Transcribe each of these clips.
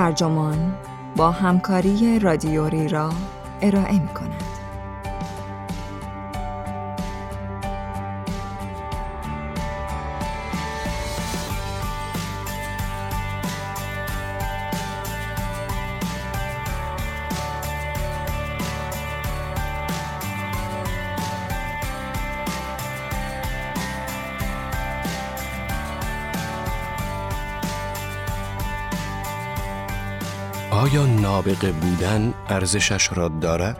ترجمان با همکاری رادیوری را ارائه می کند. نابغه بودن ارزشش را دارد؟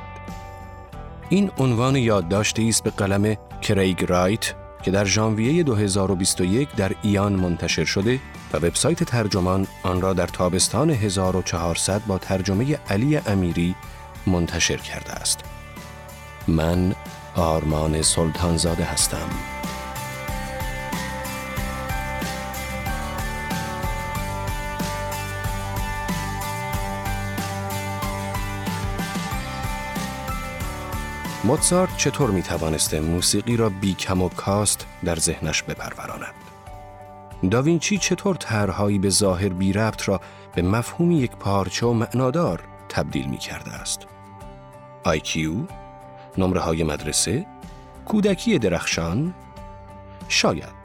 این عنوان یادداشتی است به قلم کریگ رایت که در ژانویه 2021 در ایان منتشر شده و وبسایت ترجمان آن را در تابستان 1400 با ترجمه علی امیری منتشر کرده است. من آرمان سلطانزاده هستم. موتسارت چطور می توانسته موسیقی را بی کم و کاست در ذهنش بپروراند؟ داوینچی چطور طرحهایی به ظاهر بی ربط را به مفهومی یک پارچه و معنادار تبدیل می کرده است؟ آیکیو، نمره های مدرسه، کودکی درخشان، شاید.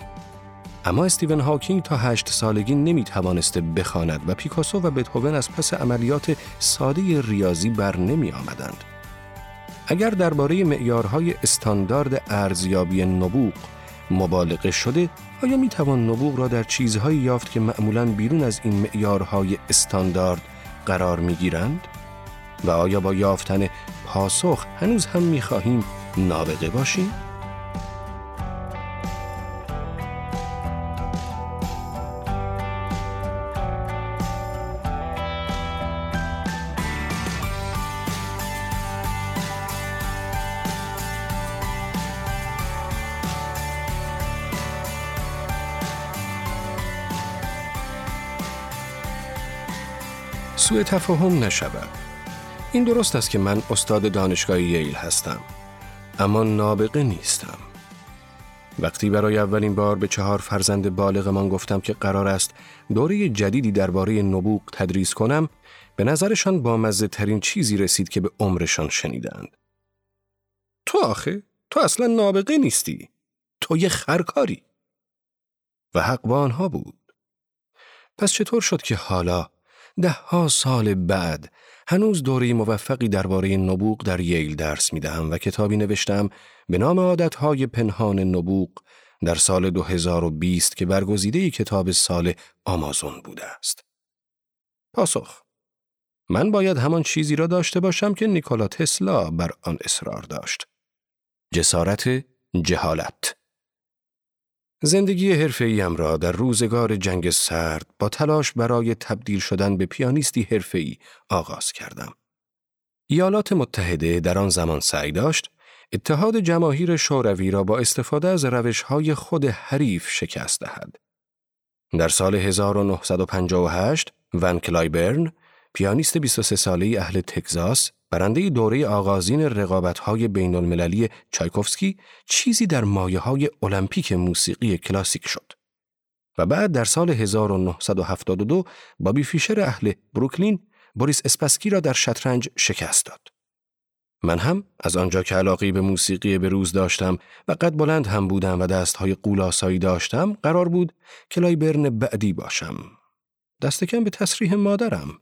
اما استیون هاکینگ تا هشت سالگی نمی توانسته بخواند و پیکاسو و بتهوون از پس عملیات ساده ریاضی بر نمی آمدند. اگر درباره معیارهای استاندارد ارزیابی نبوغ مبالغه شده آیا می توان نبوغ را در چیزهایی یافت که معمولا بیرون از این معیارهای استاندارد قرار می گیرند؟ و آیا با یافتن پاسخ هنوز هم می خواهیم نابغه باشیم؟ تفاهم نشود. این درست است که من استاد دانشگاه ییل هستم. اما نابغه نیستم. وقتی برای اولین بار به چهار فرزند بالغمان گفتم که قرار است دوره جدیدی درباره نبوغ تدریس کنم، به نظرشان با مزه ترین چیزی رسید که به عمرشان شنیدند. تو آخه؟ تو اصلا نابغه نیستی. تو یه خرکاری. و حق با آنها بود. پس چطور شد که حالا ده ها سال بعد هنوز دوره موفقی درباره نبوغ در ییل درس می دهم و کتابی نوشتم به نام عادتهای پنهان نبوغ در سال 2020 که برگزیده کتاب سال آمازون بوده است. پاسخ من باید همان چیزی را داشته باشم که نیکولا تسلا بر آن اصرار داشت. جسارت جهالت زندگی حرفه‌ایم را در روزگار جنگ سرد با تلاش برای تبدیل شدن به پیانیستی حرفه‌ای آغاز کردم. ایالات متحده در آن زمان سعی داشت اتحاد جماهیر شوروی را با استفاده از روش‌های خود حریف شکست دهد. در سال 1958 ون کلایبرن پیانیست 23 ساله اهل تگزاس برنده دوره آغازین رقابت‌های بین المللی چایکوفسکی چیزی در مایه های المپیک موسیقی کلاسیک شد. و بعد در سال 1972 بابی فیشر اهل بروکلین بوریس اسپسکی را در شطرنج شکست داد. من هم از آنجا که علاقه‌ای به موسیقی به روز داشتم و قد بلند هم بودم و دستهای غول‌آسایی داشتم قرار بود کلایبرن بعدی باشم. دست کم به تصریح مادرم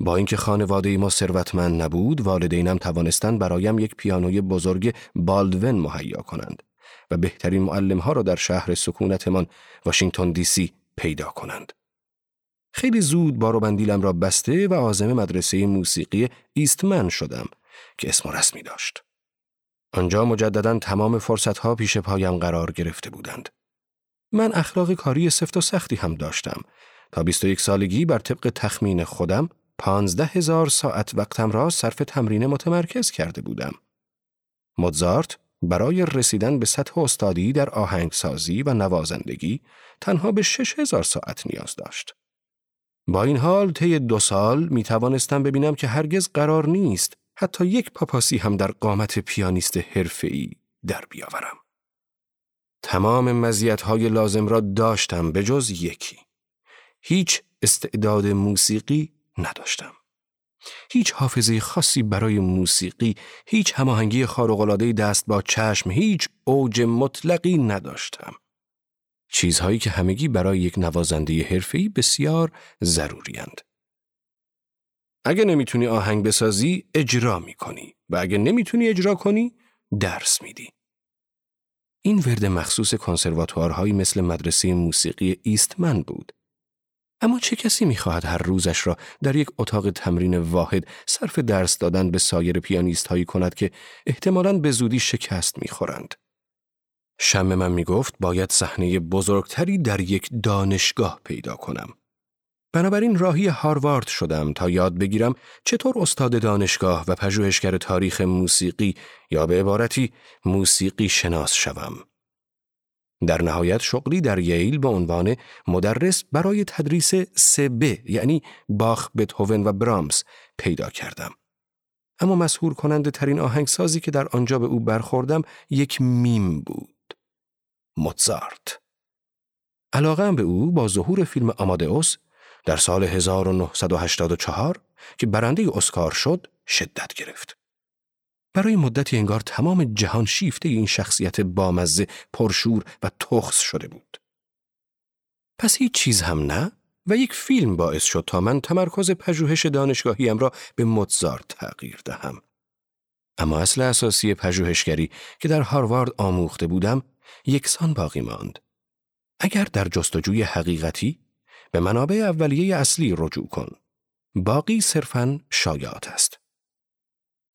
با اینکه خانواده ما ثروتمند نبود، والدینم توانستند برایم یک پیانوی بزرگ بالدون مهیا کنند و بهترین معلم ها را در شهر سکونتمان واشنگتن دی سی پیدا کنند. خیلی زود باروبندیلم را بسته و آزم مدرسه موسیقی ایستمن شدم که اسم رسمی داشت. آنجا مجددا تمام فرصتها پیش پایم قرار گرفته بودند. من اخلاق کاری سفت و سختی هم داشتم تا 21 سالگی بر طبق تخمین خودم پانزده هزار ساعت وقتم را صرف تمرین متمرکز کرده بودم. موزارت برای رسیدن به سطح استادی در آهنگسازی و نوازندگی تنها به شش هزار ساعت نیاز داشت. با این حال طی دو سال می توانستم ببینم که هرگز قرار نیست حتی یک پاپاسی هم در قامت پیانیست حرفه‌ای در بیاورم. تمام مزیت‌های لازم را داشتم به جز یکی. هیچ استعداد موسیقی نداشتم. هیچ حافظه خاصی برای موسیقی، هیچ هماهنگی خارق‌العاده دست با چشم، هیچ اوج مطلقی نداشتم. چیزهایی که همگی برای یک نوازنده حرفه‌ای بسیار ضروریند. اگه نمی‌تونی آهنگ بسازی، اجرا می‌کنی و اگه نمی‌تونی اجرا کنی، درس میدی. این ورد مخصوص کنسرواتوارهایی مثل مدرسه موسیقی ایستمن بود. اما چه کسی می‌خواهد هر روزش را در یک اتاق تمرین واحد صرف درس دادن به سایر پیانیست هایی کند که احتمالاً به زودی شکست می‌خورند؟ شم من می‌گفت باید صحنه بزرگتری در یک دانشگاه پیدا کنم. بنابراین راهی هاروارد شدم تا یاد بگیرم چطور استاد دانشگاه و پژوهشگر تاریخ موسیقی یا به عبارتی موسیقی شناس شوم. در نهایت شغلی در ییل به عنوان مدرس برای تدریس سبه یعنی باخ، بتهوون و برامس پیدا کردم. اما مسهور کننده ترین آهنگسازی که در آنجا به او برخوردم یک میم بود. موتزارت. علاقه به او با ظهور فیلم آمادئوس در سال 1984 که برنده اسکار شد شدت گرفت. برای مدتی انگار تمام جهان شیفته این شخصیت بامزه پرشور و تخص شده بود. پس هیچ چیز هم نه و یک فیلم باعث شد تا من تمرکز پژوهش دانشگاهیم را به موتزارت تغییر دهم. اما اصل اساسی پژوهشگری که در هاروارد آموخته بودم یکسان باقی ماند. اگر در جستجوی حقیقتی به منابع اولیه اصلی رجوع کن. باقی صرفاً شایعات است.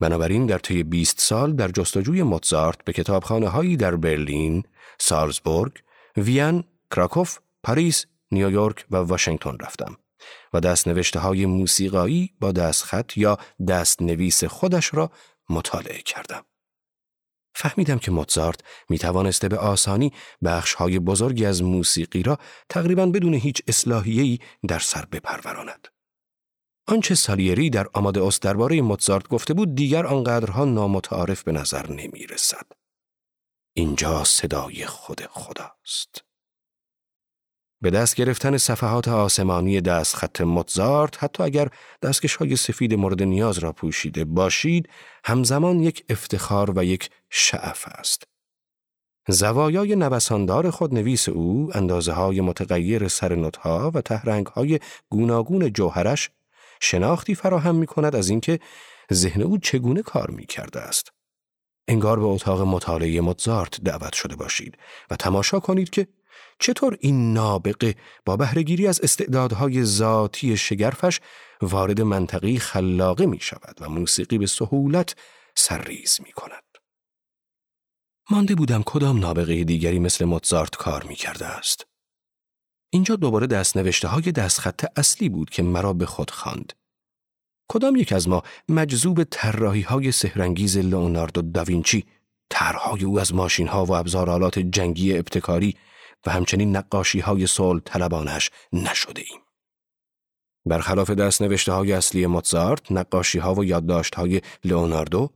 بنابراین در طی 20 سال در جستجوی موتزارت به کتابخانه هایی در برلین، سالزبورگ، وین، کراکوف، پاریس، نیویورک و واشنگتن رفتم و دستنوشته های موسیقایی با دستخط یا دستنویس خودش را مطالعه کردم. فهمیدم که موتزارت می توانسته به آسانی بخش های بزرگی از موسیقی را تقریبا بدون هیچ اصلاحیه‌ای در سر بپروراند. آنچه سالیری در آمادئوس درباره موتزارت گفته بود دیگر آنقدرها نامتعارف به نظر نمی رسد. اینجا صدای خود خداست. به دست گرفتن صفحات آسمانی دست خط موتزارت حتی اگر دستکش های سفید مورد نیاز را پوشیده باشید همزمان یک افتخار و یک شعف است. زوایای نوساندار خود نویس او اندازه های متغیر سر و تهرنگ های گوناگون جوهرش شناختی فراهم می کند از اینکه ذهن او چگونه کار می کرده است. انگار به اتاق مطالعه موتزارت دعوت شده باشید و تماشا کنید که چطور این نابغه با بهرهگیری از استعدادهای ذاتی شگرفش وارد منطقی خلاقه می شود و موسیقی به سهولت سرریز می کند. مانده بودم کدام نابغه دیگری مثل موتزارت کار می کرده است. اینجا دوباره دست نوشته های دستخط اصلی بود که مرا به خود خواند. کدام یک از ما مجذوب طراحی های سهرنگیز لئوناردو داوینچی طرحهای او از ماشین ها و ابزارالات جنگی ابتکاری و همچنین نقاشی های سول طلبانش نشده ایم. برخلاف دست نوشته های اصلی موتزارت، نقاشی ها و یادداشت های لئوناردو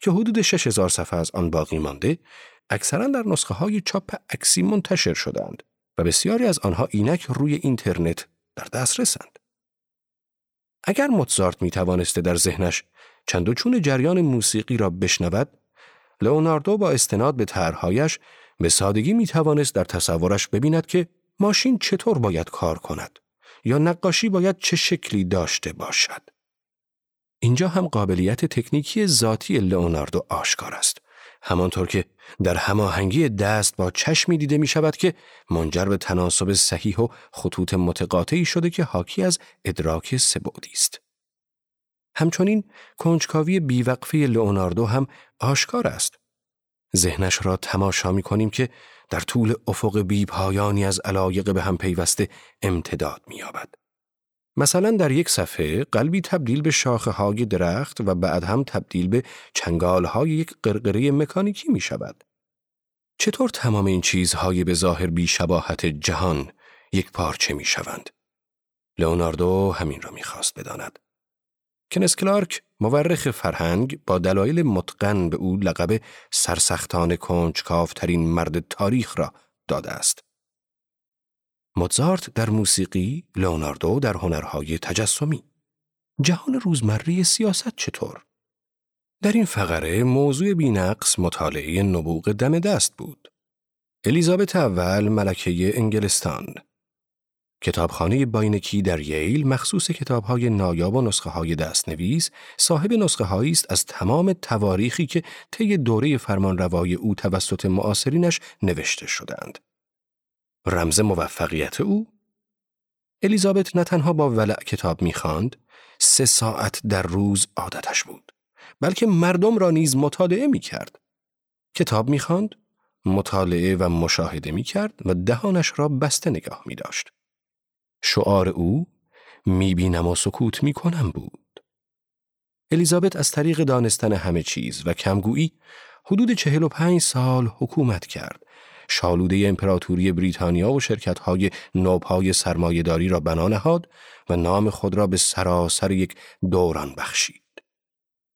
که حدود 6000 صفحه از آن باقی مانده، اکثرا در نسخه های چاپ عکسی منتشر شدند و بسیاری از آنها اینک روی اینترنت در دسترسند. اگر موتزارت می توانسته در ذهنش چند و چون جریان موسیقی را بشنود، لئوناردو با استناد به طرحهایش به سادگی می توانست در تصورش ببیند که ماشین چطور باید کار کند یا نقاشی باید چه شکلی داشته باشد. اینجا هم قابلیت تکنیکی ذاتی لئوناردو آشکار است. همانطور که در هماهنگی دست با چشمی دیده می شود که منجر به تناسب صحیح و خطوط متقاطعی شده که حاکی از ادراک سبودی است. همچنین کنجکاوی بیوقفه لئوناردو هم آشکار است. ذهنش را تماشا می کنیم که در طول افق بی پایانی از علایق به هم پیوسته امتداد می یابد. مثلا در یک صفحه قلبی تبدیل به شاخه های درخت و بعد هم تبدیل به چنگال های یک قرقره مکانیکی می شود. چطور تمام این چیزهای به ظاهر بی شباهت جهان یک پارچه می شوند؟ لئوناردو همین را می‌خواست بداند. کنس کلارک مورخ فرهنگ با دلایل متقن به او لقب سرسختان کنجکاوترین مرد تاریخ را داده است. موزارت در موسیقی، لئوناردو در هنرهای تجسمی. جهان روزمره سیاست چطور؟ در این فقره موضوع بینقص مطالعه نبوغ دم دست بود. الیزابت اول ملکه انگلستان کتابخانه باینکی در ییل مخصوص کتابهای نایاب و نسخه های دستنویس صاحب نسخه است از تمام تواریخی که طی دوره فرمانروای او توسط معاصرینش نوشته شدند. رمز موفقیت او الیزابت نه تنها با ولع کتاب می‌خواند سه ساعت در روز عادتش بود بلکه مردم را نیز مطالعه می‌کرد کتاب می‌خواند مطالعه و مشاهده می‌کرد و دهانش را بسته نگاه می داشت. شعار او می‌بینم و سکوت می‌کنم بود. الیزابت از طریق دانستن همه چیز و کمگویی حدود چهل و پنج سال حکومت کرد. شالوده امپراتوری بریتانیا و شرکتهای نوبهای سرمایهداری را بنا نهاد و نام خود را به سراسر یک دوران بخشید.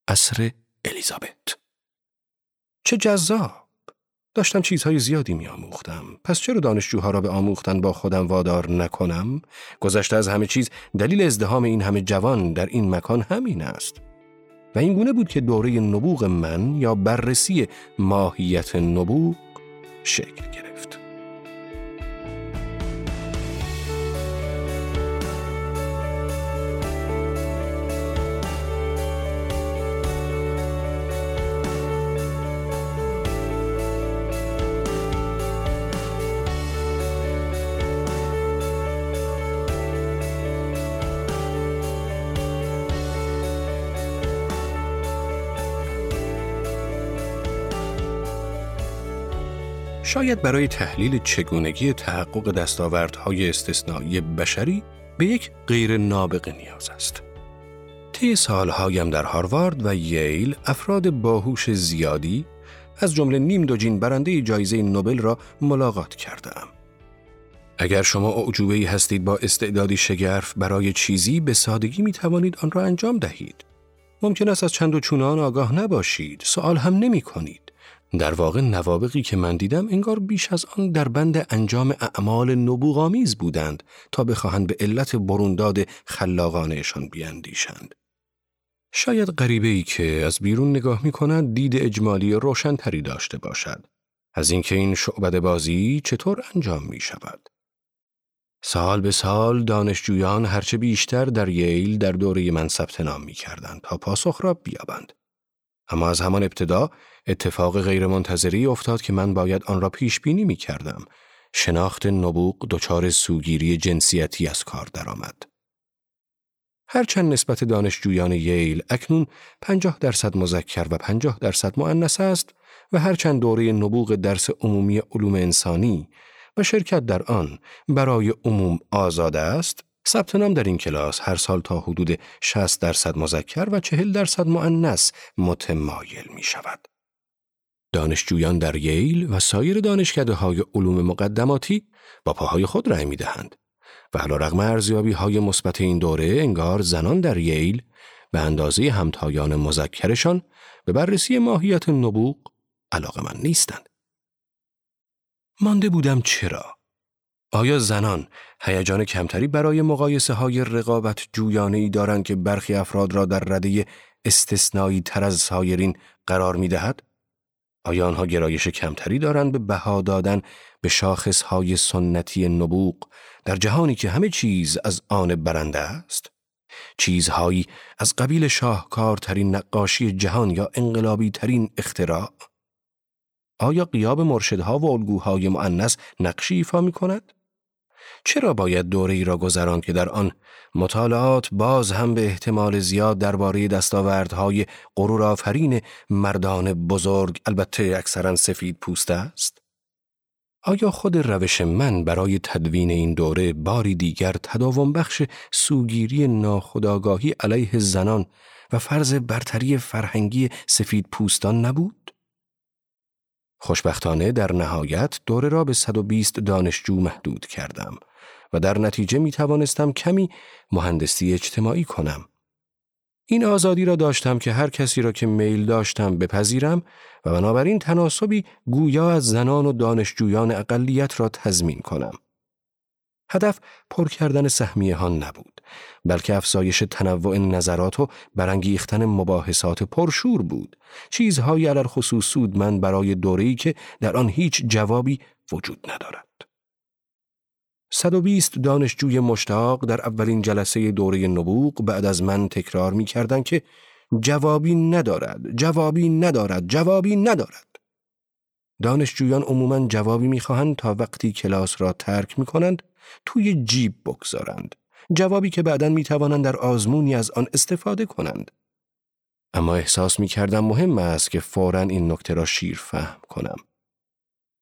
اصر الیزابت چه جذاب! داشتم چیزهای زیادی می آموختم. پس چرا دانشجوها را به آموختن با خودم وادار نکنم؟ گذشته از همه چیز دلیل ازدهام این همه جوان در این مکان همین است. و این گونه بود که دوره نبوغ من یا بررسی ماهیت نبوغ شکل گرفت. شاید برای تحلیل چگونگی تحقق دستاوردهای استثنایی بشری به یک غیر نابغه نیاز است. طی سالهایم در هاروارد و ییل افراد باهوش زیادی از جمله نیم دوجین برنده جایزه نوبل را ملاقات کردم. اگر شما اعجوبه هستید با استعدادی شگرف برای چیزی به سادگی می توانید آن را انجام دهید. ممکن است از چند و چونان آگاه نباشید، سوال هم نمی کنید. در واقع نوابقی که من دیدم انگار بیش از آن در بند انجام اعمال نبوغامیز بودند تا بخواهند به علت برونداد خلاقانهشان بیاندیشند. شاید غریبه ای که از بیرون نگاه می کند دید اجمالی روشنتری داشته باشد از اینکه این شعبد بازی چطور انجام می شود. سال به سال دانشجویان هرچه بیشتر در ییل در دوره من ثبت نام می کردند تا پاسخ را بیابند. اما از همان ابتدا اتفاق غیرمنتظری افتاد که من باید آن را پیش بینی می کردم. شناخت نبوغ دچار سوگیری جنسیتی از کار درآمد. هرچند نسبت دانشجویان ییل اکنون 50 درصد مذکر و 50 درصد مؤنث است و هرچند دوره نبوغ درس عمومی علوم انسانی و شرکت در آن برای عموم آزاد است ثبت نام در این کلاس هر سال تا حدود 60 درصد مذکر و 40 درصد مؤنث متمایل می شود. دانشجویان در ییل و سایر دانشکده های علوم مقدماتی با پاهای خود رأی می دهند و علا رغم ارزیابی های مثبت این دوره انگار زنان در ییل به اندازه همتایان مذکرشان به بررسی ماهیت نبوغ علاقه من نیستند. مانده بودم چرا؟ آیا زنان هیجان کمتری برای مقایسه های رقابت جویانه ای دارند که برخی افراد را در رده استثنایی تر از سایرین قرار می دهد؟ آیا آنها گرایش کمتری دارند به بها دادن به شاخص های سنتی نبوغ در جهانی که همه چیز از آن برنده است؟ چیزهایی از قبیل شاهکارترین نقاشی جهان یا انقلابی ترین اختراع؟ آیا قیاب مرشدها و الگوهای معنس نقشی ایفا می کند؟ چرا باید دوره ای را گذراند که در آن مطالعات باز هم به احتمال زیاد درباره دستاوردهای غرورآفرین مردان بزرگ البته اکثرا سفید پوست است؟ آیا خود روش من برای تدوین این دوره باری دیگر تداوم بخش سوگیری ناخداگاهی علیه زنان و فرض برتری فرهنگی سفید پوستان نبود؟ خوشبختانه در نهایت دوره را به 120 دانشجو محدود کردم و در نتیجه می توانستم کمی مهندسی اجتماعی کنم. این آزادی را داشتم که هر کسی را که میل داشتم بپذیرم و بنابراین تناسبی گویا از زنان و دانشجویان اقلیت را تضمین کنم. هدف پر کردن سهمیه ها نبود بلکه افزایش تنوع نظرات و برانگیختن مباحثات پرشور بود. چیزهایی علر خصوص سودمند برای دوره‌ای که در آن هیچ جوابی وجود ندارد. 120 دانشجوی مشتاق در اولین جلسه دوره نبوغ بعد از من تکرار می کردن که جوابی ندارد جوابی ندارد جوابی ندارد. دانشجویان عموما جوابی می‌خواهند تا وقتی کلاس را ترک می کنند توی جیب بگذارند. جوابی که بعدا می توانند در آزمونی از آن استفاده کنند. اما احساس می کردم مهم است که فورا این نکته را شیر فهم کنم.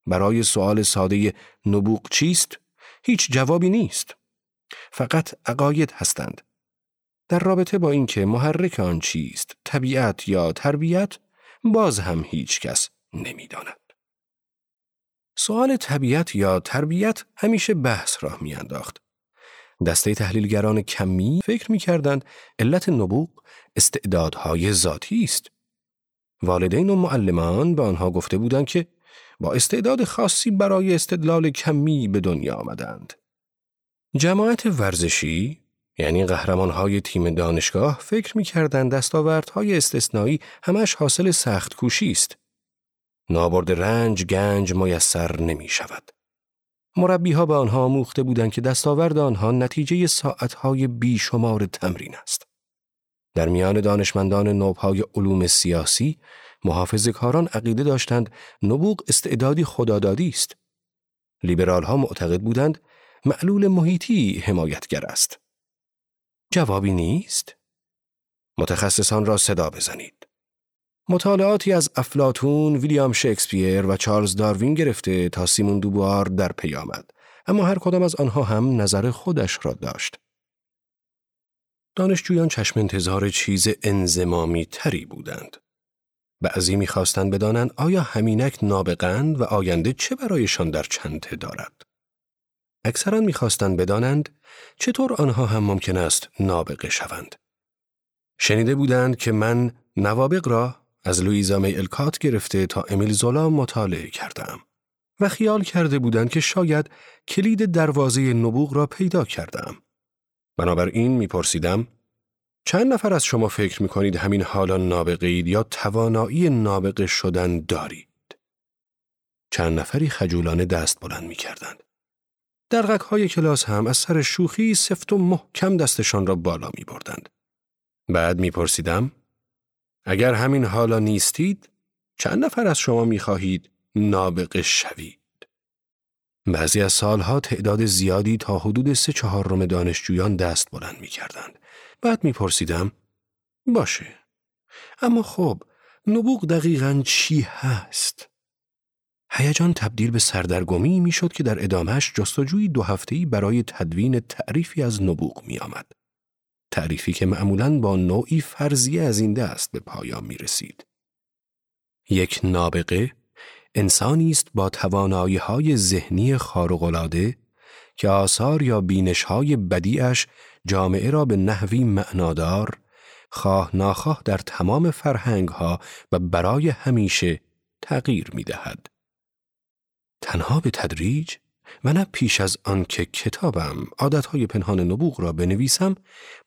برای سوال ساده نبوغ چیست؟ هیچ جوابی نیست. فقط عقاید هستند. در رابطه با اینکه محرک آن چیست طبیعت یا تربیت باز هم هیچ کس نمی‌داند. سوال طبیعت یا تربیت همیشه بحث راه میانداخت. دسته تحلیلگران کمی فکر می‌کردند علت نبوغ استعدادهای ذاتی است. والدین و معلمان به آنها گفته بودند که با استعداد خاصی برای استدلال کمی به دنیا آمدند. جماعت ورزشی یعنی قهرمانهای تیم دانشگاه فکر می‌کردند دستاوردهای استثنایی همش حاصل سخت کوشی است. نابرد رنج گنج میسر نمی شود. مربی ها به آنها آموخته بودند که دستاورد آنها نتیجه ساعتهای بیشمار تمرین است. در میان دانشمندان نوبهای علوم سیاسی، محافظ کاران عقیده داشتند نبوغ استعدادی خدادادی است. لیبرال ها معتقد بودند معلول محیطی حمایتگر است. جوابی نیست؟ متخصصان را صدا بزنید. مطالعاتی از افلاتون، ویلیام شکسپیر و چارلز داروین گرفته تا سیمون دوبوار در پی آمد. اما هر کدام از آنها هم نظر خودش را داشت. دانشجویان چشم انتظار چیز انزمامی تری بودند. بعضی می‌خواستند بدانند آیا همینک نابغند و آینده چه برایشان در چنته دارد. اکثرا می‌خواستند بدانند چطور آنها هم ممکن است نابغه شوند. شنیده بودند که من نوابق را از لویزا می الکات گرفته تا امیل زولا مطالعه کردم و خیال کرده بودند که شاید کلید دروازه نبوغ را پیدا کردم. بنابراین میپرسیدم چند نفر از شما فکر می کنید همین حالا نابغه اید یا توانایی نابغه شدن دارید؟ چند نفری خجولانه دست بلند می کردند. درغک های کلاس هم از سر شوخی سفت و محکم دستشان را بالا می بردند. بعد می پرسیدم اگر همین حالا نیستید چند نفر از شما می خواهید نابغه شوید؟ بعضی از سالها تعداد زیادی تا حدود سه چهارم دانشجویان دست بلند می کردند. بعد می پرسیدم باشه. اما خب نبوغ دقیقا چی هست؟ هیجان تبدیل به سردرگمی می‌شد که در ادامهش جستجوی دو هفتهی برای تدوین تعریفی از نبوغ می آمد. تعریفی که معمولاً با نوعی فرضیه از این دست به پایان می رسید. یک نابغه انسانی است با توانایی های ذهنی خارق‌العاده که آثار یا بینش های بدیعش جامعه را به نحوی معنادار خواه ناخواه در تمام فرهنگ ها و برای همیشه تغییر می دهد. تنها به تدریج و نه پیش از آن که کتابم عادتهای پنهان نبوغ را بنویسم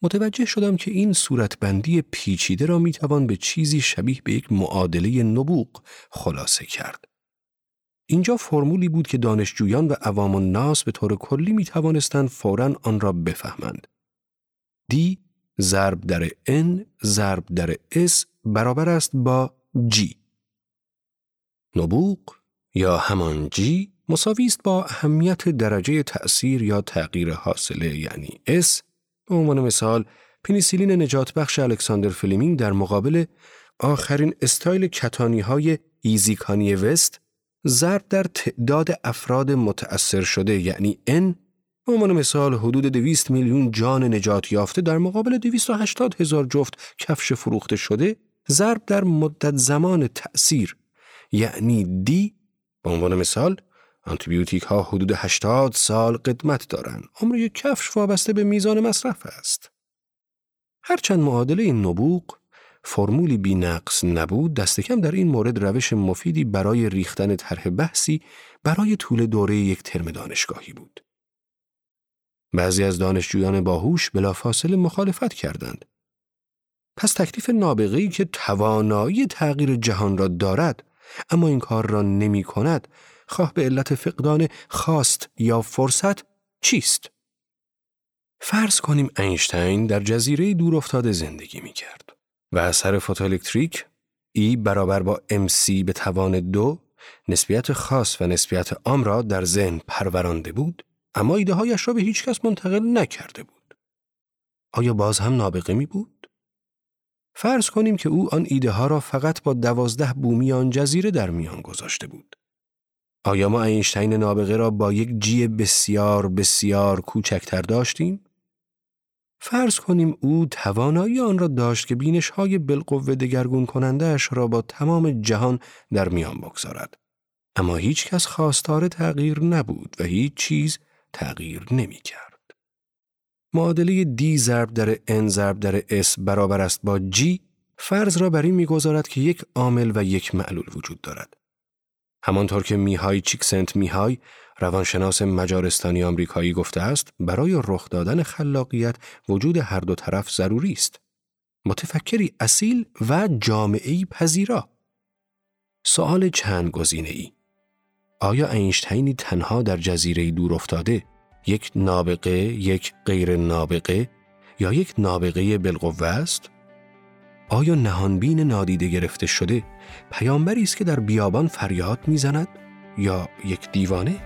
متوجه شدم که این صورتبندی پیچیده را می‌توان به چیزی شبیه به یک معادله نبوغ خلاصه کرد. اینجا فرمولی بود که دانشجویان و عوام الناس به طور کلی می توانستند فوراً آن را بفهمند. D ضرب در n ضرب در s برابر است با g. نبوغ یا همان g مساوی است با اهمیت درجه تأثیر یا تغییر حاصله یعنی S. به عنوان مثال پنیسیلین نجات بخش الکساندر فلیمینگ در مقابل آخرین استایل کتانی های ایزیکانی وست ضرب در تعداد افراد متأثر شده یعنی N. به عنوان مثال حدود 200 میلیون جان نجات یافته در مقابل 280 هزار جفت کفش فروخته شده ضرب در مدت زمان تأثیر یعنی D. به عنوان مثال آنتیبیوتیک ها حدود 80 سال قدمت دارند. عمر یک کفش وابسته به میزان مصرف است. هرچند معادله این نبوغ فرمولی بی نقص نبود دست کم در این مورد روش مفیدی برای ریختن طرح بحثی برای طول دوره یک ترم دانشگاهی بود. بعضی از دانشجویان باهوش بلافاصله مخالفت کردند. پس تکلیف نابغه‌ای که توانایی تغییر جهان را دارد اما این کار را نمی کند خواه به علت فقدان خواست یا فرصت چیست؟ فرض کنیم اینشتین در جزیره دور افتاده زندگی می کرد و اثر فوتوالکتریک ای برابر با MC به توان دو نسبیت خاص و نسبیت عام را در ذهن پرورانده بود اما ایده هایش را به هیچ کس منتقل نکرده بود. آیا باز هم نابغه می بود؟ فرض کنیم که او آن ایده ها را فقط با دوازده بومی آن جزیره در میان گذاشته بود. آیا ما اینشتین نابغه را با یک جی بسیار بسیار کوچکتر داشتیم؟ فرض کنیم او توانایی آن را داشت که بینش های بالقوه دگرگون کنندهش را با تمام جهان در میان بگذارد. اما هیچ کس خواستار تغییر نبود و هیچ چیز تغییر نمی کرد. معادله D ضرب در N ضرب در S برابر است با G فرض را بر این می‌گذارد که یک عامل و یک معلول وجود دارد. همانطور که میهای چیکسنت میهای روانشناس مجارستانی آمریکایی گفته است برای رخ دادن خلاقیت وجود هر دو طرف ضروری است. متفکری اصیل و جامعی پذیرا. سوال چند گزینه ای آیا اینشتینی تنها در جزیره دور افتاده یک نابغه، یک غیر نابغه یا یک نابغه بالقوه است؟ آیا نهانبین نادیده گرفته شده پیامبری است که در بیابان فریاد می‌زند یا یک دیوانه؟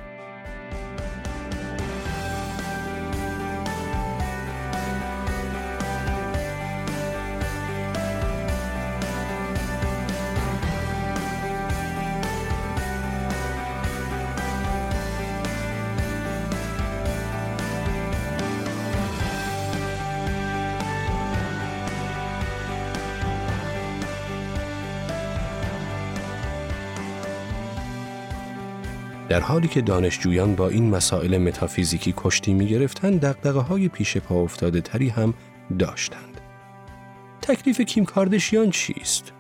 در حالی که دانشجویان با این مسائل متافیزیکی کشتی می گرفتند دقدقه های پیش پا افتاده تری هم داشتند. تکلیف کیم کاردشیان چیست؟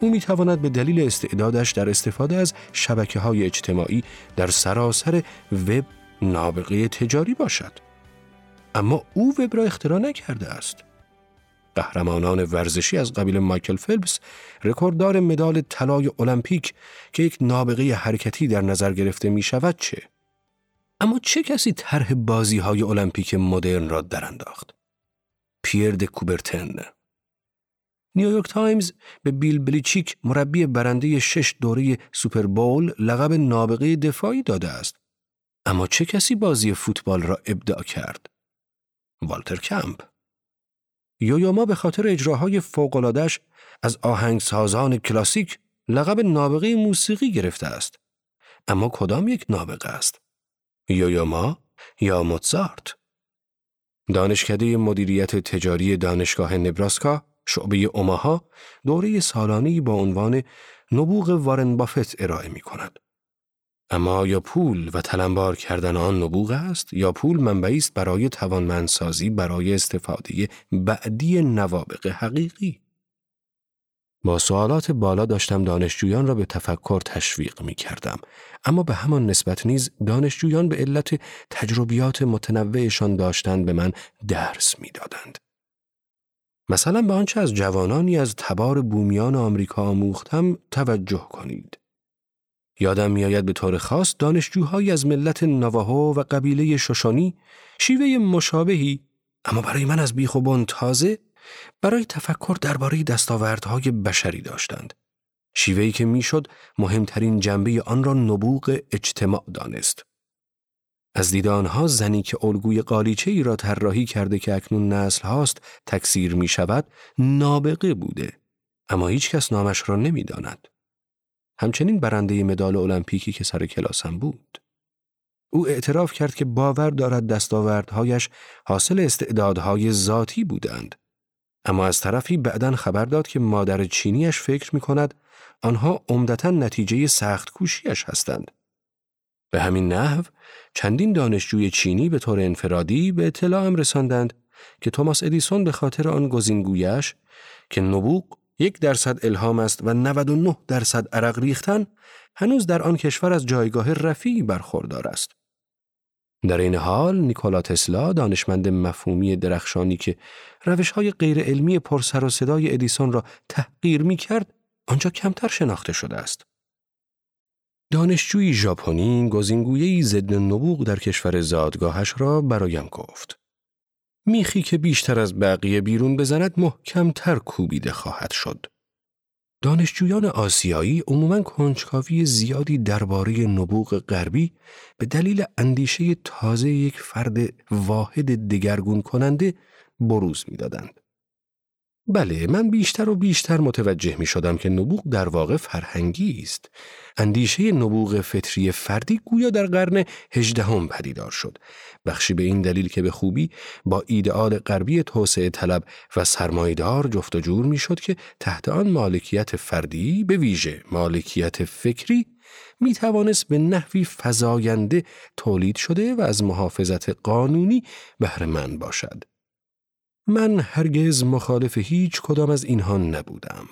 او می تواند به دلیل استعدادش در استفاده از شبکه های اجتماعی در سراسر وب نابغه تجاری باشد. اما او وب را اختراع نکرده است. قهرمانان ورزشی از قبیل مایکل فلپس رکورددار مدال طلای المپیک که یک نابغه حرکتی در نظر گرفته می شود چه؟ اما چه کسی طرح بازی های المپیک مدرن را انداخت؟ پیر د کوبرتن نیویورک تایمز به بیل بلیچیک مربی برنده شش دوره سوپر بول لقب نابغه دفاعی داده است. اما چه کسی بازی فوتبال را ابداع کرد؟ والتر کمپ یویوما به خاطر اجراهای فوقلادش از آهنگسازان کلاسیک لقب نابغه موسیقی گرفته است. اما کدام یک نابغه است؟ یویوما یا موتزارت؟ دانشکده مدیریت تجاری دانشگاه نبراسکا شعبه اوماها دوره سالانه با عنوان نبوغ وارن بافت ارائه می کند. اما یا پول و تلمبار کردن آن نبوغ است یا پول منبعی است برای توانمندسازی برای استفاده بعدی نوابق حقیقی با سوالات بالا داشتم دانشجویان را به تفکر تشویق می کردم. اما به همان نسبت نیز دانشجویان به علت تجربیات متنوعشان داشتند به من درس می دادند. مثلا به آنچه از جوانانی از تبار بومیان آمریکا آموختم توجه کنید. یادم میآید به طور خاص دانشجوهایی از ملت نواهو و قبیله ششانی شیوه مشابهی اما برای من از بیخ و تازه برای تفکر درباره دستاوردهای بشری داشتند. شیوهی که می‌شد مهمترین جنبه آن را نبوغ اجتماع دانست. از دید آنها زنی که الگوی قالیچه ای را طراحی کرده که اکنون نسل هاست تکثیر می شود نابغه بوده اما هیچ کس نامش را نمی داند. همچنین برنده مدال المپیکی که سر کلاسم بود. او اعتراف کرد که باور دارد دستاوردهایش حاصل استعدادهای ذاتی بودند. اما از طرفی بعدا خبر داد که مادر چینیش فکر می کند آنها عمدتا نتیجه سخت کوشیش هستند. به همین نحو چندین دانشجوی چینی به طور انفرادی به اطلاعم رساندند که توماس ادیسون به خاطر آن گزینگویش که نبوغ یک درصد الهام است و 99 درصد عرق ریختن هنوز در آن کشور از جایگاه رفیعی برخوردار است. در این حال نیکولا تسلا دانشمند مفهومی درخشانی که روش های غیر علمی پرسر و صدای ادیسون را تحقیر می کرد آنجا کمتر شناخته شده است. دانشجوی ژاپنی گزینگویی ضد نبوغ در کشور زادگاهش را برایم گفت. میخی که بیشتر از بقیه بیرون بزند محکمتر کوبیده خواهد شد. دانشجویان آسیایی عموماً کنجکاوی زیادی درباره نبوغ غربی به دلیل اندیشه تازه یک فرد واحد دگرگون کننده بروز می‌دادند. بله من بیشتر و بیشتر متوجه می شدم که نبوغ در واقع فرهنگی است. اندیشه نبوغ فطری فردی گویا در قرن هجدهم پدیدار شد. بخشی به این دلیل که به خوبی با ایدئال غربی توسعه طلب و سرمایدار جفت و جور می شد که تحت آن مالکیت فردی به ویژه مالکیت فکری می توانست به نحوی فزاینده تولید شده و از محافظت قانونی بهره باشد. من هرگز مخالف هیچ کدام از اینها نبودم.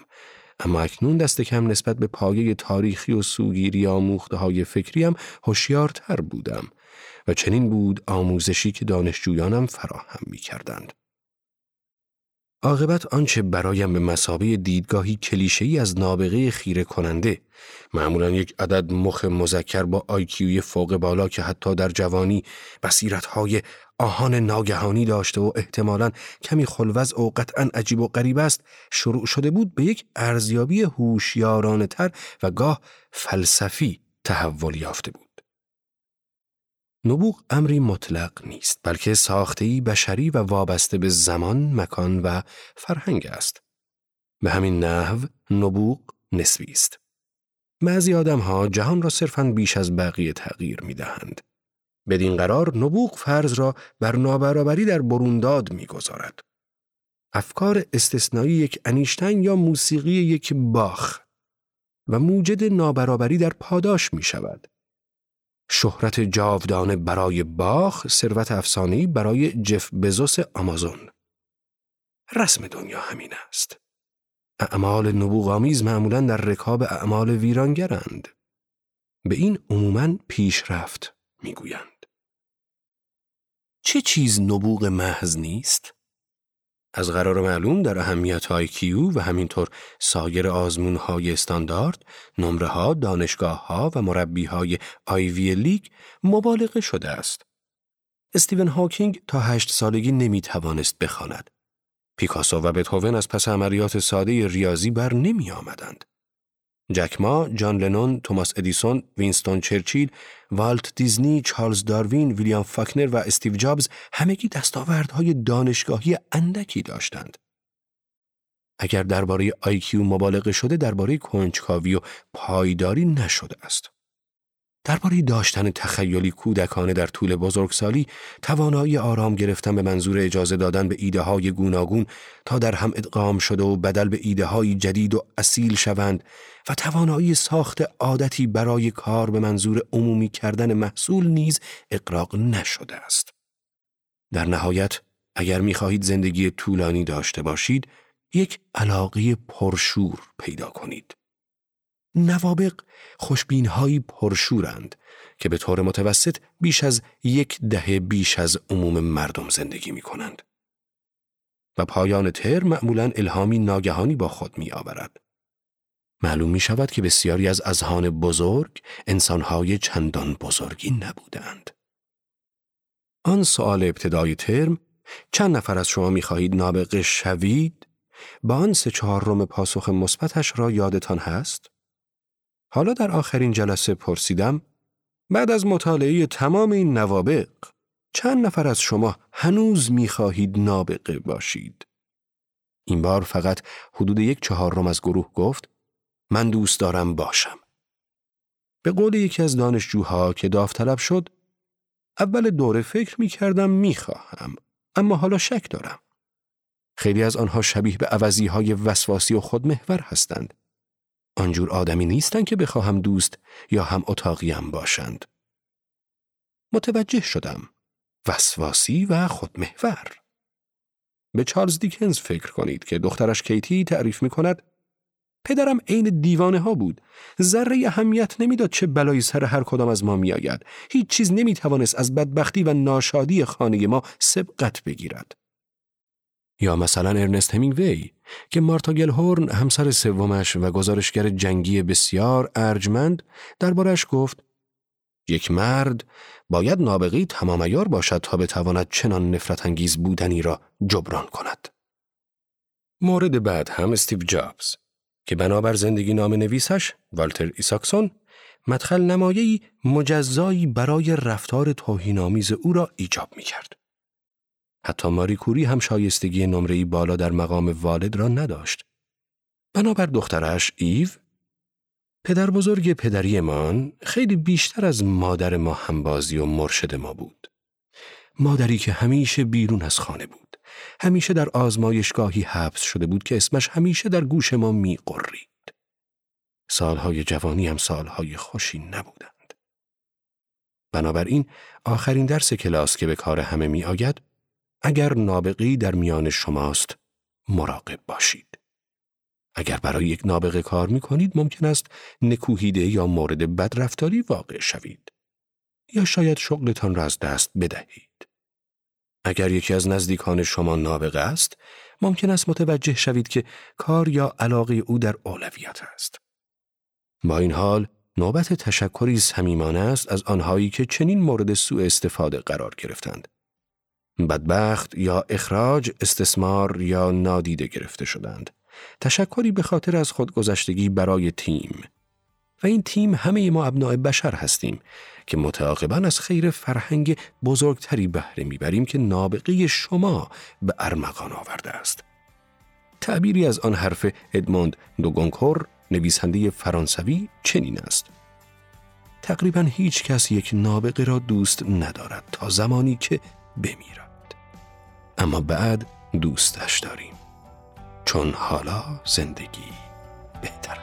اما اکنون دست کم نسبت به پایه تاریخی و سوگیری آموخته های فکری هم هوشیارتر بودم و چنین بود آموزشی که دانشجویانم فراهم می کردند. عاقبت آنچه برایم به مسابه دیدگاهی کلیشه‌ای از نابغه خیره کننده معمولا یک عدد مخ مذکر با آیکیوی فوق بالا که حتی در جوانی بصیرتهای آهان ناگهانی داشته و احتمالا کمی خلوز و قطعا عجیب و غریب است شروع شده بود به یک ارزیابی هوشیارانه تر و گاه فلسفی تحول یافته بود. نبوغ امری مطلق نیست بلکه ساختهی بشری و وابسته به زمان، مکان و فرهنگ است. به همین نحو نبوغ نسبی است. بعضی آدم ها جهان را صرفاً بیش از بقیه تغییر می دهند. بدین قرار نبوغ فرض را بر نابرابری در برونداد می‌گذارد. افکار استثنایی یک انیشتین یا موسیقی یک باخ و موجد نابرابری در پاداش می شود. شهرت جاودانه برای باخ، ثروت افسانه‌ای برای جف بزوس آمازون. رسم دنیا همین است. اعمال نبوغامیز معمولا در رکاب اعمال ویرانگرند. به این عموماً پیشرفت می‌گویند. چه چیز نبوغ محض نیست؟ از قرار معلوم در اهمیت های کیو و همینطور سایر آزمون های استاندارد، نمره ها، دانشگاه ها و مربی های آیوی لیگ مبالغه شده است. استیون هاکینگ تا هشت سالگی نمی توانست بخواند. پیکاسو و بتهوون از پس عملیات ساده ریاضی بر نمی آمدند. جک ما، جان لنون، توماس ادیسون، وینستون چرچیل، والت دیزنی، چارلز داروین، ویلیام فاکنر و استیو جابز همگی دستاوردهای دانشگاهی اندکی داشتند. اگر درباره آیکیو مبالغه شده درباره کنجکاوی و پایداری نشده است. درباره داشتن تخیلی کودکانه در طول بزرگسالی توانایی آرام گرفتن به منظور اجازه دادن به ایده های گوناگون تا در هم ادغام شده و بدل به ایده های جدید و اصیل شوند و توانایی ساخت عادتی برای کار به منظور عمومی کردن محصول نیز اقراق نشده است. در نهایت اگر می‌خواهید زندگی طولانی داشته باشید یک علاقه پرشور پیدا کنید. نوابق خوشبینهایی پرشورند که به طور متوسط بیش از یک دهه بیش از عموم مردم زندگی می کنند. و پایان تر معمولا الهامی ناگهانی با خود می آورد. معلوم می شود که بسیاری از اذهان بزرگ انسانهای چندان بزرگی نبودند. آن سوال ابتدای ترم چند نفر از شما می خواهید نابغه شوید؟ با آن سه چهارم پاسخ مثبتش را یادتان هست؟ حالا در آخرین جلسه پرسیدم بعد از مطالعه تمام این نوابق چند نفر از شما هنوز می‌خواهید نابغه باشید؟ این بار فقط حدود یک چهارم از گروه گفت من دوست دارم باشم. به قول یکی از دانشجوها که داوطلب شد اول دوره فکر می کردم اما حالا شک دارم. خیلی از آنها شبیه به عوضی های وسواسی و خودمحور هستند. آنجور آدمی نیستند که بخواهم دوست یا هم اتاقیم باشند. متوجه شدم. وسواسی و خودمحور. به چارلز دیکنز فکر کنید که دخترش کیتی تعریف می کند پدرم عین دیوانه ها بود. ذره اهمیت نمی‌داد چه بلایی سر هر کدام از ما میآید. هیچ چیز نمی‌توانست از بدبختی و ناشادی خانه ما سبقت بگیرد. یا مثلا ارنست همینگوی که مارتا گلهورن همسر سومش و گزارشگر جنگی بسیار ارجمند دربارش گفت یک مرد باید نابغه‌ای تمام باشد تا بتواند چنان نفرت انگیز بودنی را جبران کند. مورد بعد هم استیو جابز که بنابر زندگی‌نامه‌نویسش والتر ایساکسون مدخل نمایه‌ی مجزایی برای رفتار توهین‌آمیز او را ایجاب می کرد. حتی ماری کوری هم شایستگی نمره بالا در مقام والد را نداشت. بنابر دخترش ایو پدر بزرگ پدریمان خیلی بیشتر از مادر ما همبازی و مرشد ما بود. مادری که همیشه بیرون از خانه بود. همیشه در آزمایشگاهی حبس شده بود که اسمش همیشه در گوش ما می قرید. سالهای جوانی هم سالهای خوشی نبودند. بنابراین آخرین درس کلاس که به کار همه می آید اگر نابغی در میان شماست مراقب باشید. اگر برای یک نابغه کار می کنید ممکن است نکوهیده یا مورد بدرفتاری واقع شوید. یا شاید شغلتان را از دست بدهید. اگر یکی از نزدیکان شما نابغه است، ممکن است متوجه شوید که کار یا علاقه او در اولویت است. با این حال، نوبت تشکری صمیمانه است از آنهایی که چنین مورد سوء استفاده قرار گرفتند. بدبخت یا اخراج، استثمار یا نادیده گرفته شدند. تشکری به خاطر از خودگذشتگی برای تیم و این تیم همه ما ابناع بشر هستیم که متعاقبا از خیر فرهنگ بزرگتری بهره می‌بریم که نابغه شما به ارمغان آورده است. تعبیری از آن حرف ادموند دوگونکور نویسنده فرانسوی چنین است. تقریبا هیچ کس یک نابغه را دوست ندارد تا زمانی که بمیرد. اما بعد دوستش داریم. چون حالا زندگی بهتر